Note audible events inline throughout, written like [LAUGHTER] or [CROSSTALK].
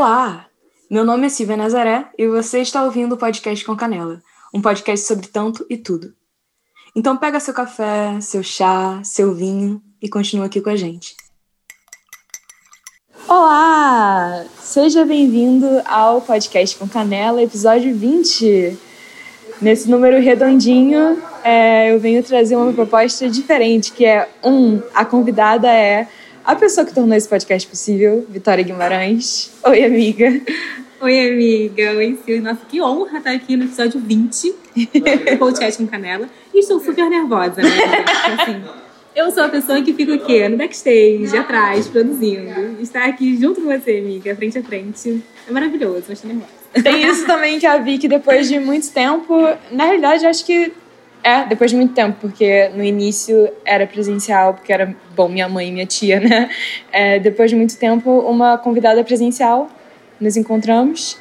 Olá! Meu nome é Silvia Nazaré e você está ouvindo o podcast com Canela, um podcast sobre tanto e tudo. Então pega seu café, seu chá, seu vinho e continua aqui com a gente. Olá! Seja bem-vindo ao podcast com Canela, episódio 20. Nesse número redondinho, é, eu venho trazer uma proposta diferente, que é um, a convidada é a pessoa que tornou esse podcast possível, Vitória Guimarães. Oi, amiga. Oi, amiga. Oi, Silvia. Nossa, que honra estar aqui no episódio 20 do podcast com Canela. E estou super nervosa, né? Assim, eu sou a pessoa que fica o quê? No backstage, atrás, produzindo. Estar aqui junto com você, amiga, frente a frente, é maravilhoso, mas estou nervosa. Tem isso também que a Vicky, depois de muito tempo, na realidade, acho que é, depois de muito tempo, porque no início era presencial, porque era, bom, minha mãe e minha tia, né? É, depois de muito tempo, uma convidada presencial, nos encontramos.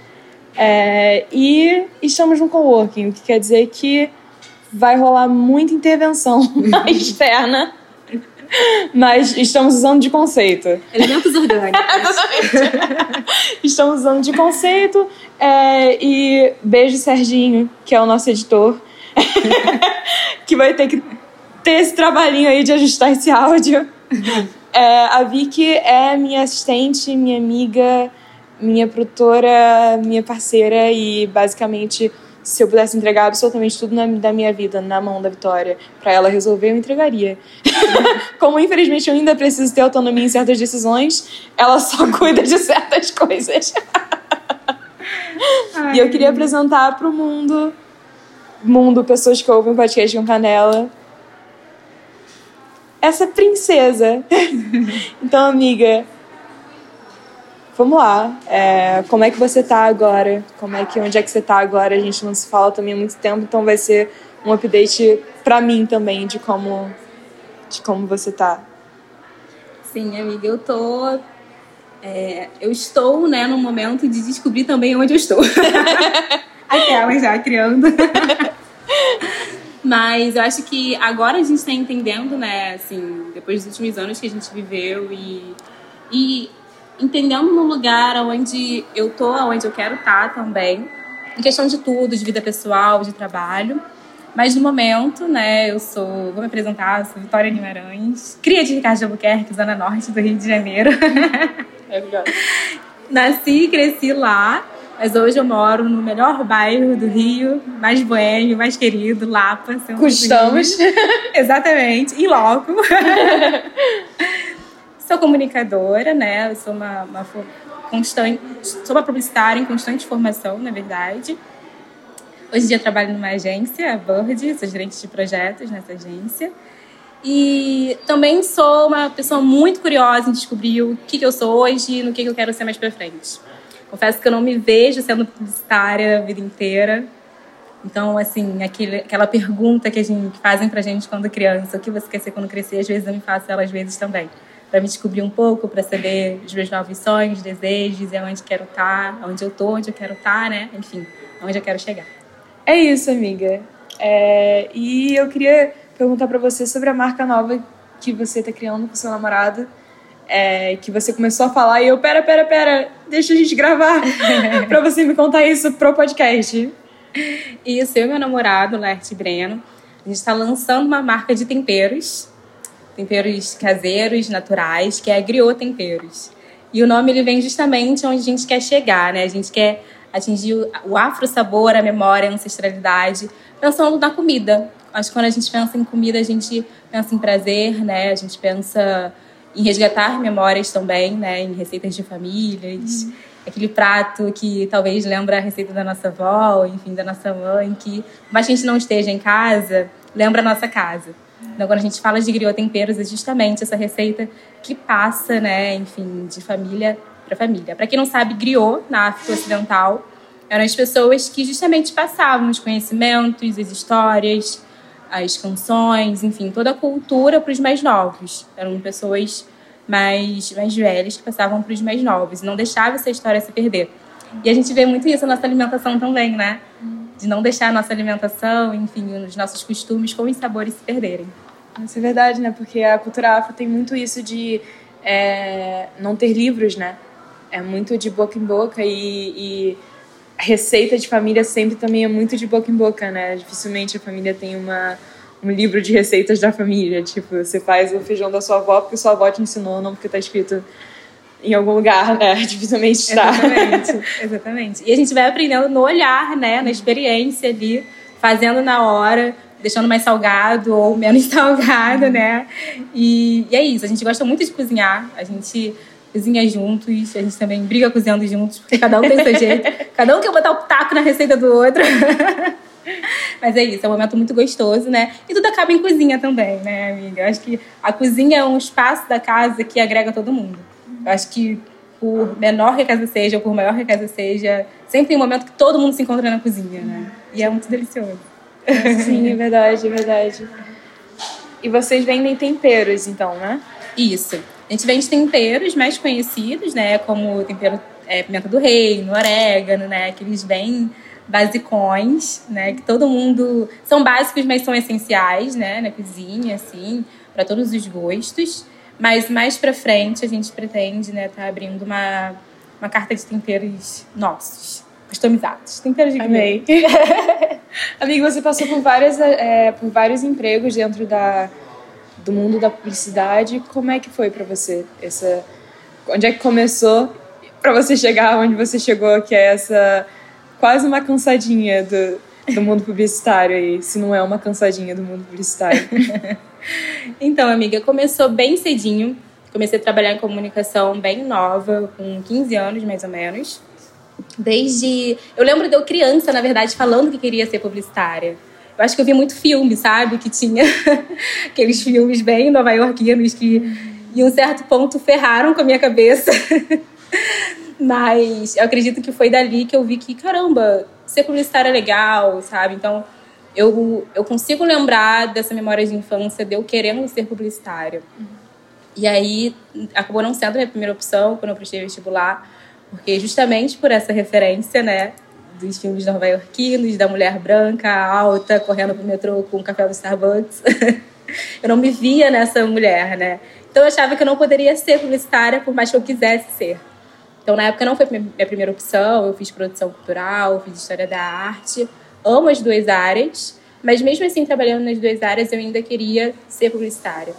É, e estamos no coworking, o que quer dizer que vai rolar muita intervenção [LAUGHS] externa, mas estamos usando de conceito. Elementos orgânicos. [LAUGHS] estamos usando de conceito. É, e beijo, Serginho, que é o nosso editor. [LAUGHS] que vai ter que ter esse trabalhinho aí de ajustar esse áudio. É, a Vicky é minha assistente, minha amiga, minha produtora, minha parceira e basicamente se eu pudesse entregar absolutamente tudo na, da minha vida na mão da Vitória para ela resolver, eu entregaria. [LAUGHS] Como infelizmente eu ainda preciso ter autonomia em certas decisões, ela só [LAUGHS] cuida de certas coisas. E eu queria apresentar para o mundo mundo, pessoas que ouvem o podcast com canela. Essa princesa. [LAUGHS] então, amiga, vamos lá. É, como é que você tá agora? Como é que, onde é que você tá agora? A gente não se fala também há muito tempo, então vai ser um update para mim também de como, de como você tá. Sim, amiga, eu tô. É, eu estou, né, no momento de descobrir também onde eu estou. [LAUGHS] Aquela já criando. [LAUGHS] Mas eu acho que agora a gente está entendendo, né, assim, depois dos últimos anos que a gente viveu e, e entendendo no lugar onde eu tô, onde eu quero estar tá também, em questão de tudo, de vida pessoal, de trabalho. Mas no momento, né, eu sou, vou me apresentar, sou Vitória Guimarães, cria de Ricardo de Albuquerque, Zona Norte do Rio de Janeiro. É. [LAUGHS] [LAUGHS] Nasci e cresci lá. Mas hoje eu moro no melhor bairro do Rio, mais boêmio, mais querido, Lapa. Custamos. [LAUGHS] Exatamente, em loco. [LAUGHS] sou comunicadora, né? Eu sou uma, uma constante, sou uma publicitária em constante formação, na verdade. Hoje em dia trabalho numa agência, a Bird, sou gerente de projetos nessa agência. E também sou uma pessoa muito curiosa em descobrir o que, que eu sou hoje e no que, que eu quero ser mais pra frente. Confesso que eu não me vejo sendo publicitária a vida inteira. Então, assim, aquele, aquela pergunta que, a gente, que fazem pra gente quando criança, o que você quer ser quando crescer, às vezes eu me faço ela às vezes também. Para me descobrir um pouco, para saber os meus novos sonhos, desejos, e aonde quero estar, tá, onde eu tô, onde eu quero estar, tá, né? Enfim, aonde eu quero chegar. É isso, amiga. É, e eu queria perguntar para você sobre a marca nova que você está criando com seu namorado é, que você começou a falar e eu, pera, pera, pera, deixa a gente gravar [LAUGHS] pra você me contar isso pro podcast. Isso, eu e meu namorado, Lerte Breno, a gente está lançando uma marca de temperos, temperos caseiros, naturais, que é Griot Temperos. E o nome ele vem justamente onde a gente quer chegar, né? A gente quer atingir o afro sabor, a memória, a ancestralidade, pensando na comida. Acho que quando a gente pensa em comida, a gente pensa em prazer, né? A gente pensa em resgatar memórias também, né, em receitas de famílias. Uhum. Aquele prato que talvez lembra a receita da nossa avó, enfim, da nossa mãe, que, mas que a gente não esteja em casa, lembra a nossa casa. Então, quando a gente fala de griot temperos, é justamente essa receita que passa, né, enfim, de família para família. Para quem não sabe, griot, na África Ocidental, eram as pessoas que justamente passavam os conhecimentos, as histórias, as canções, enfim, toda a cultura para os mais novos. Eram pessoas mais, mais velhas que passavam para os mais novos e não deixava essa história se perder. E a gente vê muito isso na nossa alimentação também, né? De não deixar a nossa alimentação, enfim, os nossos costumes com os sabores se perderem. Isso é verdade, né? Porque a cultura afro tem muito isso de é, não ter livros, né? é muito de boca em boca e, e receita de família sempre também é muito de boca em boca, né? Dificilmente a família tem uma, um livro de receitas da família. Tipo, você faz o feijão da sua avó porque sua avó te ensinou, não porque tá escrito em algum lugar, né? [LAUGHS] Dificilmente está. Exatamente, exatamente. E a gente vai aprendendo no olhar, né? Na experiência ali, fazendo na hora, deixando mais salgado ou menos [LAUGHS] salgado, né? E, e é isso, a gente gosta muito de cozinhar, a gente cozinha juntos, a gente também briga cozinhando juntos, porque cada um tem seu [LAUGHS] jeito. Cada um quer botar o taco na receita do outro. [LAUGHS] Mas é isso, é um momento muito gostoso, né? E tudo acaba em cozinha também, né, amiga? Eu acho que a cozinha é um espaço da casa que agrega todo mundo. Eu acho que por menor que a casa seja, ou por maior que a casa seja, sempre tem um momento que todo mundo se encontra na cozinha, né? E é muito delicioso. [LAUGHS] Sim, é verdade, é verdade. E vocês vendem temperos, então, né? Isso. A gente vende temperos mais conhecidos, né? Como tempero é, pimenta do reino, orégano, né? Aqueles bem basicões, né? Que todo mundo são básicos, mas são essenciais, né? Na cozinha, assim, para todos os gostos. Mas mais para frente a gente pretende, né? Tá abrindo uma uma carta de temperos nossos, customizados, temperos de Amei. [LAUGHS] Amigo, você passou por várias é, por vários empregos dentro da do mundo da publicidade. Como é que foi para você essa? Onde é que começou para você chegar onde você chegou, que é essa quase uma cansadinha do, do mundo publicitário aí, se não é uma cansadinha do mundo publicitário. [LAUGHS] então, amiga, começou bem cedinho. Comecei a trabalhar em comunicação bem nova, com 15 anos mais ou menos. Desde. Eu lembro de eu criança, na verdade, falando que queria ser publicitária. Eu acho que eu vi muito filme, sabe? Que tinha [LAUGHS] aqueles filmes bem nova-iorquinos que, em um certo ponto, ferraram com a minha cabeça. [LAUGHS] Mas eu acredito que foi dali que eu vi que, caramba, ser publicitária é legal, sabe? Então, eu, eu consigo lembrar dessa memória de infância de eu querendo ser publicitária. E aí, acabou não sendo a minha primeira opção quando eu prestei vestibular, porque justamente por essa referência, né? Dos filmes nova-iorquinos, da mulher branca, alta, correndo pro metrô com um café do Starbucks. [LAUGHS] eu não me via nessa mulher, né? Então eu achava que eu não poderia ser publicitária por mais que eu quisesse ser. Então na época não foi minha primeira opção, eu fiz produção cultural, fiz história da arte, amo as duas áreas, mas mesmo assim trabalhando nas duas áreas eu ainda queria ser publicitária.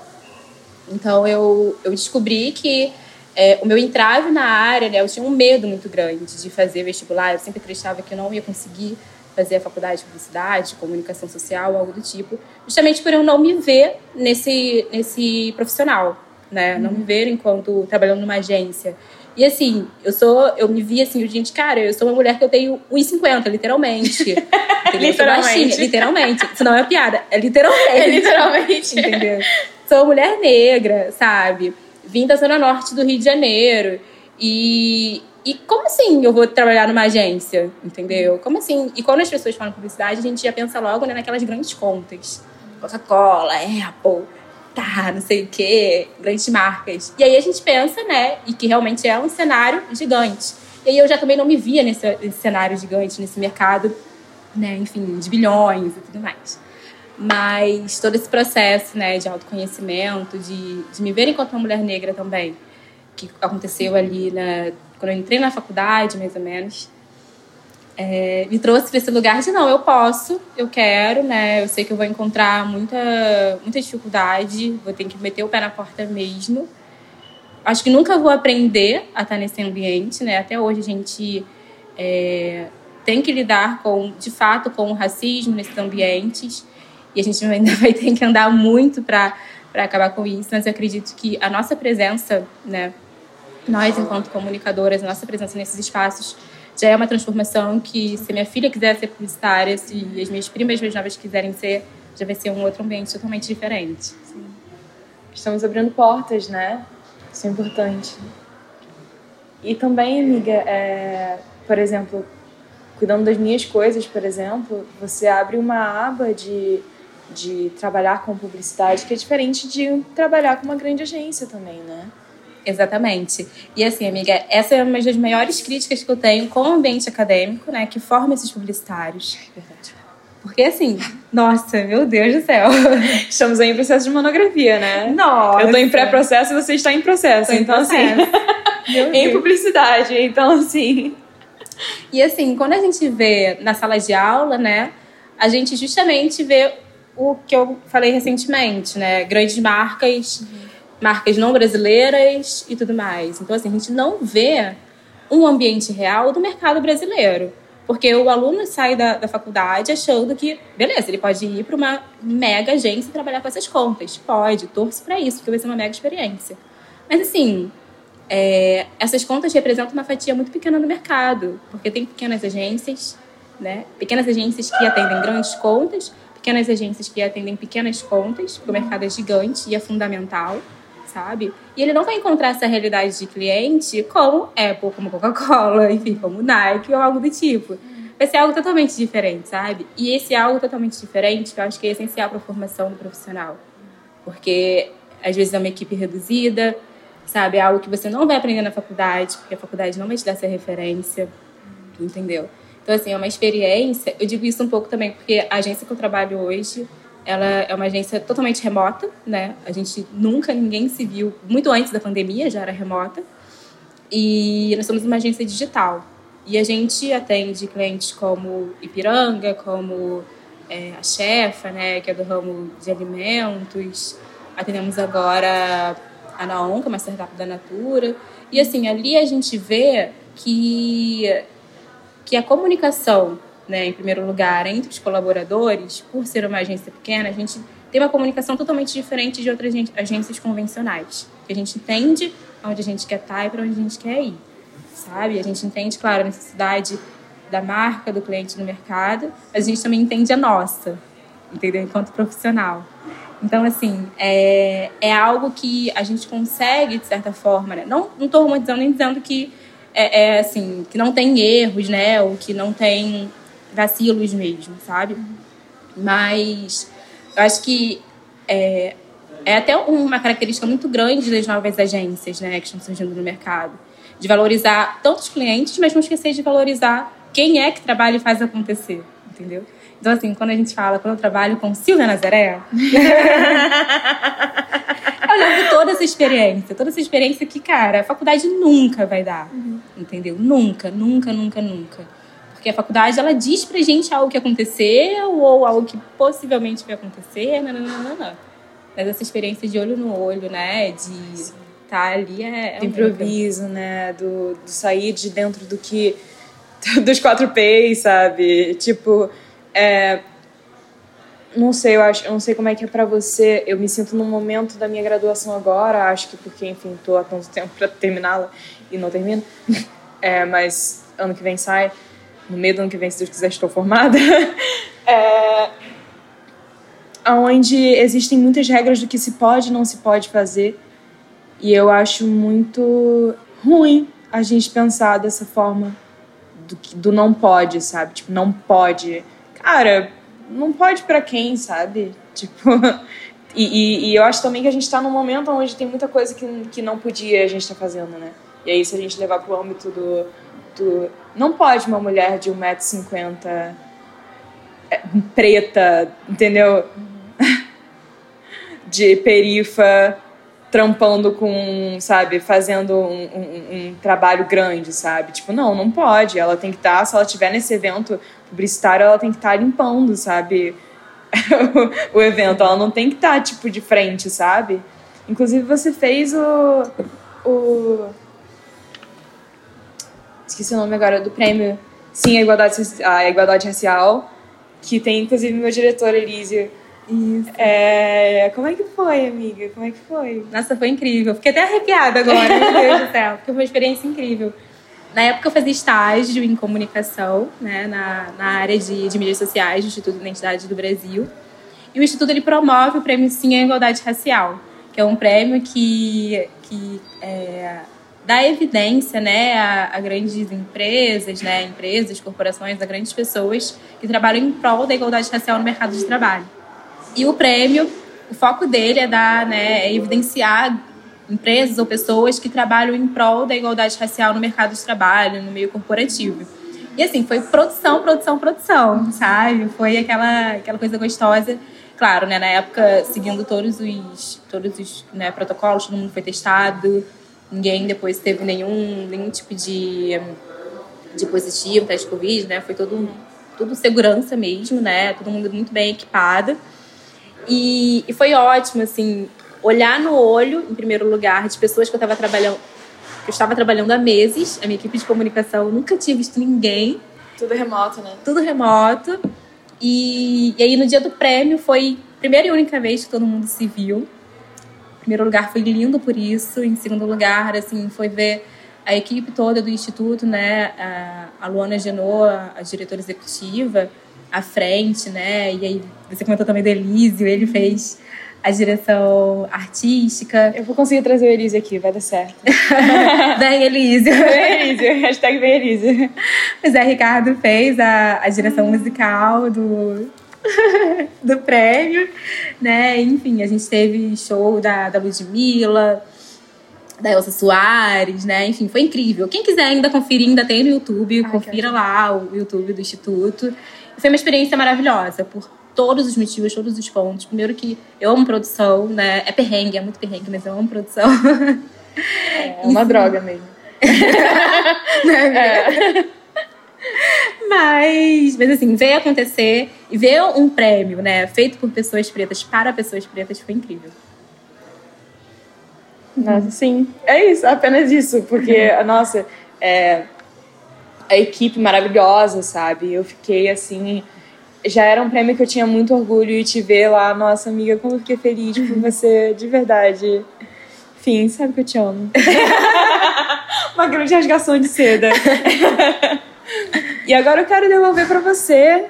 Então eu, eu descobri que é, o meu entrave na área, né, eu tinha um medo muito grande de fazer vestibular. Eu sempre acreditava que eu não ia conseguir fazer a faculdade de publicidade, comunicação social, algo do tipo, justamente por eu não me ver nesse, nesse profissional, né? Não me ver enquanto trabalhando numa agência. E assim, eu sou, eu me vi assim, gente, cara, eu sou uma mulher que eu tenho 1,50, literalmente. [LAUGHS] literalmente. literalmente. Isso não é piada, é [LAUGHS] literalmente. É literalmente. Entendeu? Sou mulher negra, sabe? Vim da zona norte do Rio de Janeiro. E, e como assim eu vou trabalhar numa agência? Entendeu? Como assim? E quando as pessoas falam publicidade, a gente já pensa logo né, naquelas grandes contas. Coca-Cola, Apple, tá, não sei o quê, grandes marcas. E aí a gente pensa, né, e que realmente é um cenário gigante. E aí eu já também não me via nesse, nesse cenário gigante, nesse mercado, né, enfim, de bilhões e tudo mais. Mas todo esse processo né, de autoconhecimento, de, de me ver enquanto uma mulher negra também, que aconteceu ali na, quando eu entrei na faculdade, mais ou menos, é, me trouxe para esse lugar de não, eu posso, eu quero, né? Eu sei que eu vou encontrar muita, muita dificuldade, vou ter que meter o pé na porta mesmo. Acho que nunca vou aprender a estar nesse ambiente, né? Até hoje a gente é, tem que lidar com, de fato, com o racismo nesses ambientes. E a gente [LAUGHS] ainda vai ter que andar muito para acabar com isso, mas eu acredito que a nossa presença, né, nós enquanto comunicadoras, nossa presença nesses espaços já é uma transformação que se minha filha quiser ser publicitária, se as minhas primas mais novas quiserem ser, já vai ser um outro ambiente totalmente diferente. Sim. Estamos abrindo portas, né? Isso é importante. E também, amiga, é, por exemplo, cuidando das minhas coisas, por exemplo, você abre uma aba de de trabalhar com publicidade, que é diferente de trabalhar com uma grande agência também, né? Exatamente. E assim, amiga, essa é uma das maiores críticas que eu tenho com o ambiente acadêmico, né, que forma esses publicitários. É verdade. Porque assim, nossa, meu Deus do céu. [LAUGHS] Estamos aí em processo de monografia, né? Nossa. Eu tô em pré-processo e você está em processo. Então, assim, processo. [LAUGHS] assim. em publicidade. Então, assim. E assim, quando a gente vê na sala de aula, né, a gente justamente vê o que eu falei recentemente, né? Grandes marcas, uhum. marcas não brasileiras e tudo mais. Então, assim, a gente não vê um ambiente real do mercado brasileiro. Porque o aluno sai da, da faculdade achando que, beleza, ele pode ir para uma mega agência e trabalhar com essas contas. Pode, torço para isso, porque vai ser uma mega experiência. Mas, assim, é, essas contas representam uma fatia muito pequena do mercado, porque tem pequenas agências, né? Pequenas agências que atendem grandes contas, pequenas agências que atendem pequenas contas, o mercado é gigante e é fundamental sabe? E ele não vai encontrar essa realidade de cliente como Apple, como Coca-Cola, [LAUGHS] enfim, como Nike ou algo do tipo. Vai ser algo totalmente diferente, sabe? E esse algo totalmente diferente, eu acho que é essencial para a formação do profissional. Porque às vezes é uma equipe reduzida, sabe? É algo que você não vai aprender na faculdade, porque a faculdade não vai te dar essa referência, entendeu? Então, assim, é uma experiência. Eu digo isso um pouco também porque a agência que eu trabalho hoje, ela é uma agência totalmente remota, né? A gente nunca, ninguém se viu, muito antes da pandemia já era remota. E nós somos uma agência digital. E a gente atende clientes como Ipiranga, como é, a Chefa, né, que é do ramo de alimentos. Atendemos agora a Naon, que é uma startup da Natura. E assim, ali a gente vê que, que a comunicação né, em primeiro lugar, entre os colaboradores, por ser uma agência pequena, a gente tem uma comunicação totalmente diferente de outras agências convencionais. Que a gente entende onde a gente quer estar e para onde a gente quer ir, sabe? A gente entende, claro, a necessidade da marca, do cliente no mercado, mas a gente também entende a nossa, entendeu? Enquanto profissional. Então, assim, é, é algo que a gente consegue, de certa forma, né? Não estou romantizando nem dizendo que é, é, assim, que não tem erros, né? Ou que não tem vacilos mesmo, sabe? Mas eu acho que é, é até uma característica muito grande das novas agências, né, que estão surgindo no mercado, de valorizar tanto os clientes, mas não esquecer de valorizar quem é que trabalha e faz acontecer, entendeu? Então, assim, quando a gente fala, quando eu trabalho com Silvia Nazaré, [LAUGHS] levo toda essa experiência, toda essa experiência que, cara, a faculdade nunca vai dar, uhum. entendeu? Nunca, nunca, nunca, nunca. Porque a faculdade, ela diz pra gente algo que aconteceu ou algo que possivelmente vai acontecer, não, não, não, não, não. Mas essa experiência de olho no olho, né, de estar tá ali é... é do improviso, né, do, do sair de dentro do que... [LAUGHS] dos quatro P's, sabe? Tipo, é, não sei, eu acho, eu não sei como é que é para você. Eu me sinto num momento da minha graduação agora, acho que porque, enfim, tô há tanto tempo para terminá-la e não termino. [LAUGHS] É, mas ano que vem sai no meio do ano que vem, se Deus quiser, estou formada, [LAUGHS] é, onde existem muitas regras do que se pode e não se pode fazer. E eu acho muito ruim a gente pensar dessa forma do, do não pode, sabe? Tipo, não pode. Cara, não pode para quem, sabe? [LAUGHS] Tipo. E, e, e, eu acho também que a gente está num momento onde tem muita coisa que, que não podia a gente estar tá fazendo, né? E aí, se a gente levar para o âmbito do, do não pode uma mulher de 1,50m é, preta, entendeu? [LAUGHS] de perifa trampando com, sabe, fazendo um, um, um, trabalho grande, sabe? Tipo, não, não pode. Ela tem que estar, tá, se ela estiver nesse evento publicitário, ela tem que estar tá limpando, sabe? [LAUGHS] o, evento. Ela não tem que estar, tá, tipo, de frente, sabe? Inclusive, você fez o. o esqueci o nome agora, do prêmio Sim, a Igualdade, a igualdade Racial, que tem inclusive meu diretor, Elísio. Isso. É, como é que foi, amiga? Como é que foi? Nossa, foi incrível. Fiquei até arrepiada agora, meu Deus do céu, porque foi uma experiência incrível. Na época eu fazia estágio em comunicação, né, na, na área de, de mídias sociais do Instituto de Identidade do Brasil. E o Instituto ele promove o prêmio Sim à Igualdade Racial, que é um prêmio que, que é, dá evidência né, a, a, grandes empresas, né, empresas, corporações, a grandes pessoas que trabalham em prol da igualdade racial no mercado de trabalho. E o prêmio, o foco dele é dar, né, é evidenciar empresas ou pessoas que trabalham em prol da igualdade racial no mercado de trabalho, no meio corporativo. E assim, foi produção, produção, produção, sabe? Foi aquela, aquela coisa gostosa. Claro, né, na época, seguindo todos os, todos os né, protocolos, todo mundo foi testado, Ninguém depois teve nenhum, nenhum tipo de, de positivo, teste de Covid, né? Foi todo, tudo segurança mesmo, né? Todo mundo muito bem equipado. E, e foi ótimo, assim, olhar no olho, em primeiro lugar, de pessoas que eu estava trabalhando, eu estava trabalhando há meses, a minha equipe de comunicação nunca tinha visto ninguém. Tudo remoto, né? Tudo remoto. E, e aí no dia do prêmio foi a primeira e única vez que todo mundo se viu primeiro lugar foi lindo por isso. Em segundo lugar, assim, foi ver a equipe toda do instituto, né? A, Luana Genoa, a diretora executiva, à frente, né? E aí você comentou também do Elísio, ele fez a direção artística. Eu vou conseguir trazer o Elísio aqui, vai dar certo. [LAUGHS] vem Elísio. Vem Elísio, hashtag vem Elísio. O Zé Ricardo fez a, a direção musical do, do prêmio, né? Enfim, a gente teve show da, da Ludmilla, da Elsa Soares, né? Enfim, foi incrível. Quem quiser ainda conferir, ainda tem no YouTube, Ai, confira lá o YouTube do Instituto. Foi uma experiência maravilhosa, por todos os motivos, todos os pontos. Primeiro que eu amo produção, né? É perrengue, é muito perrengue, mas eu amo produção. É, uma droga mesmo. [LAUGHS] é. Mas, mas assim, ver acontecer e ver um prêmio, né, feito por pessoas pretas para pessoas pretas foi incrível. Nossa, sim. É isso, apenas isso, porque, uhum. nossa, é, a equipe maravilhosa, sabe? Eu fiquei assim. Já era um prêmio que eu tinha muito orgulho e te ver lá, nossa amiga, como eu fiquei feliz por [LAUGHS] você, de verdade. Enfim, sabe que eu te amo. [LAUGHS] Uma grande rasgação de seda. [LAUGHS] E agora eu quero devolver para você,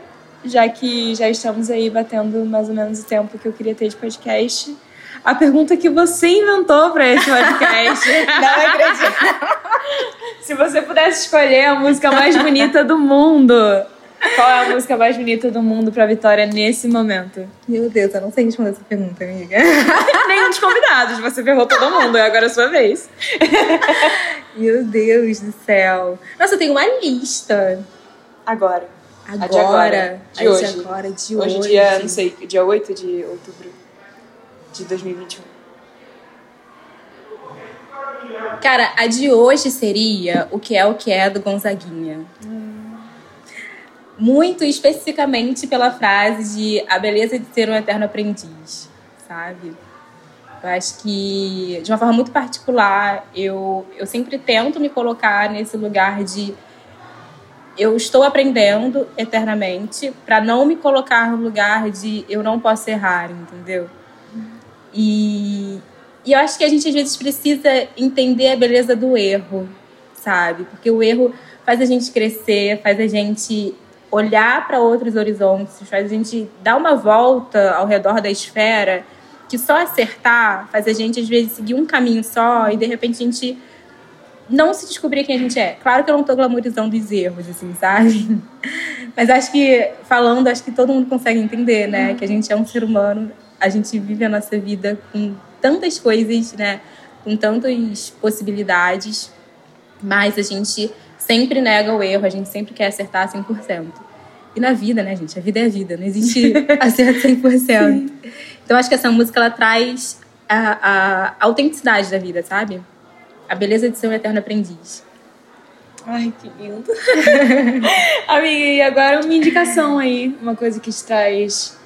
já que já estamos aí batendo mais ou menos o tempo que eu queria ter de podcast. A pergunta que você inventou para esse podcast. [LAUGHS] Não acredito. Se você pudesse escolher a música mais bonita do mundo, qual é a música mais bonita do mundo pra Vitória nesse momento? Meu Deus, eu não sei responder essa pergunta, amiga. [LAUGHS] Nenhum dos convidados, você ferrou todo mundo, agora é a sua vez. [LAUGHS] Meu Deus do céu. Nossa, eu tenho uma lista. Agora. Agora. A de agora. De a hoje. De agora, de hoje. Hoje, dia, não sei, dia 8 de outubro de 2021. Cara, a de hoje seria O Que É O Que É do Gonzaguinha. Hum muito especificamente pela frase de a beleza de ser um eterno aprendiz, sabe? Eu acho que, de uma forma muito particular, eu, eu sempre tento me colocar nesse lugar de eu estou aprendendo eternamente para não me colocar no lugar de eu não posso errar, entendeu? E, e eu acho que a gente às vezes precisa entender a beleza do erro, sabe? Porque o erro faz a gente crescer, faz a gente olhar para outros horizontes, faz a gente dar uma volta ao redor da esfera, que só acertar faz a gente, às vezes, seguir um caminho só e, de repente, a gente não se descobrir quem a gente é. Claro que eu não estou glamorizando os erros, assim, sabe? [LAUGHS] Mas acho que, falando, acho que todo mundo consegue entender, né? Que a gente é um ser humano, a gente vive a nossa vida com tantas coisas, né? Com tantas possibilidades, mas a gente sempre nega o erro, a gente sempre quer acertar 100%. E na vida, né, gente? A vida é a vida, não existe [LAUGHS] acerto 100%. Sim. Então acho que essa música ela traz a, a, autenticidade da vida, sabe? A beleza de ser um eterno aprendiz. Ai, que lindo. [LAUGHS] Amiga, e agora uma indicação aí, uma coisa que te traz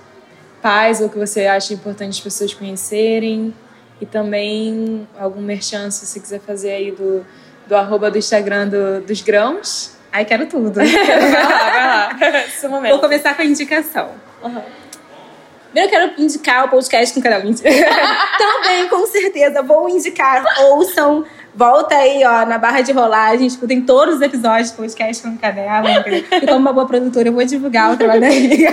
paz ou que você acha importante as pessoas conhecerem. E também algum merchan, se você quiser fazer aí do, do arroba do Instagram do, dos grãos. Ai, quero tudo. [LAUGHS] vai lá, vai lá. [LAUGHS] Esse momento. Vou começar com a indicação. Uhum. Primeiro eu quero indicar o podcast com o canal [LAUGHS] Também, com certeza, vou indicar. Ouçam, volta aí, ó, na barra de rolagem, escutem todos os episódios do podcast com canela. E como uma boa produtora, eu vou divulgar o trabalho da amiga.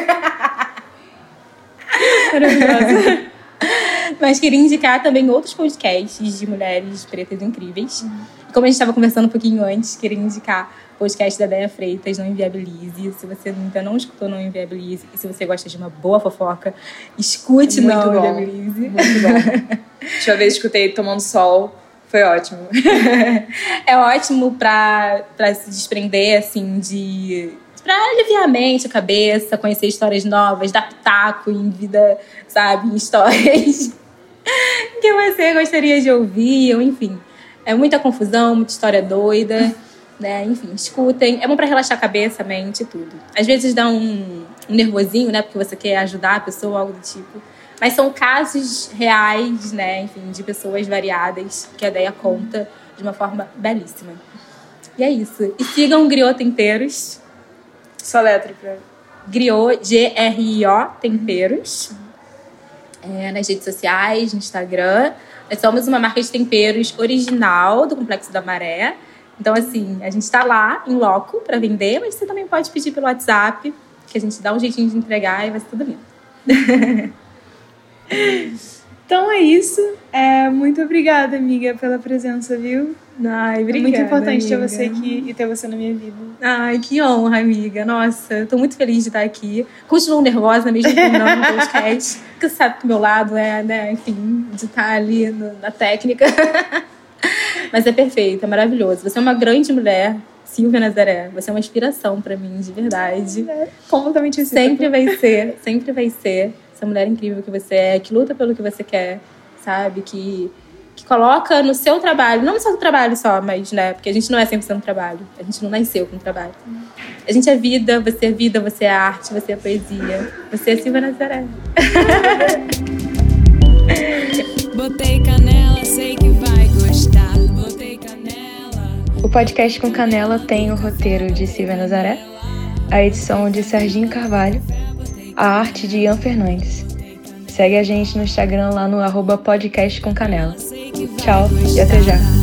Maravilhosa. [LAUGHS] Mas queria indicar também outros podcasts de mulheres pretas incríveis. Uhum como a gente estava conversando um pouquinho antes, queria indicar o podcast da Deia Freitas, Não Inviabilize. Se você ainda não escutou Não Inviabilize, e se você gosta de uma boa fofoca, escute Muito Não bom. Inviabilize. Muito bom. Deixa eu ver, escutei Tomando Sol. Foi ótimo. [LAUGHS] é ótimo para se desprender, assim, de para aliviar a mente, a cabeça, conhecer histórias novas, dar pitaco em vida, sabe, em histórias [LAUGHS] que você gostaria de ouvir, ou enfim É muita confusão, muita história doida, né? Enfim, escutem. É bom para relaxar a cabeça, a mente tudo. Às vezes dá um, um nervosinho, né? Porque você quer ajudar a pessoa, algo do tipo. Mas são casos reais, né? Enfim, de pessoas variadas que a Deia conta de uma forma belíssima. E é isso. E sigam Griot Temperos. Só letra pra. Griot, G-R-I-O Temperos. É, nas redes sociais, no Instagram. Nós somos uma marca de temperos original do Complexo da Maré. Então, assim, a gente está lá em loco para vender, mas você também pode pedir pelo WhatsApp, que a gente dá um jeitinho de entregar e vai ser tudo lindo. [LAUGHS] Então é isso. É, muito obrigada, amiga, pela presença, viu? Ai, obrigada. É muito importante amiga. ter você aqui e ter você na minha vida. Ai, que honra, amiga. Nossa, tô muito feliz de estar aqui. Continuo nervosa mesmo terminando o podcast. [LAUGHS] Porque você sabe que o meu lado é, né, enfim, de estar ali no, na técnica. [LAUGHS] Mas é perfeito, é maravilhoso. Você é uma grande mulher, Silvia Nazaré. Você é uma inspiração para mim, de verdade. É completamente assim. Sempre vai ser, sempre vai ser essa mulher incrível que você é, que luta pelo que você quer, sabe? Que, que coloca no seu trabalho, não no seu trabalho só, mas, né? Porque a gente não é 100% trabalho. A gente não nasceu com trabalho. A gente é vida, você é vida, você é arte, você é poesia. Você é Silvia Nazaré. [LAUGHS] Botei canela, sei que vai gostar. Botei canela. O podcast com Canela tem o roteiro de Silvia Nazaré, a edição de Serginho Carvalho, a arte de Ian Fernandes. Segue a gente no Instagram lá no arroba podcast com canela. Tchau e até já.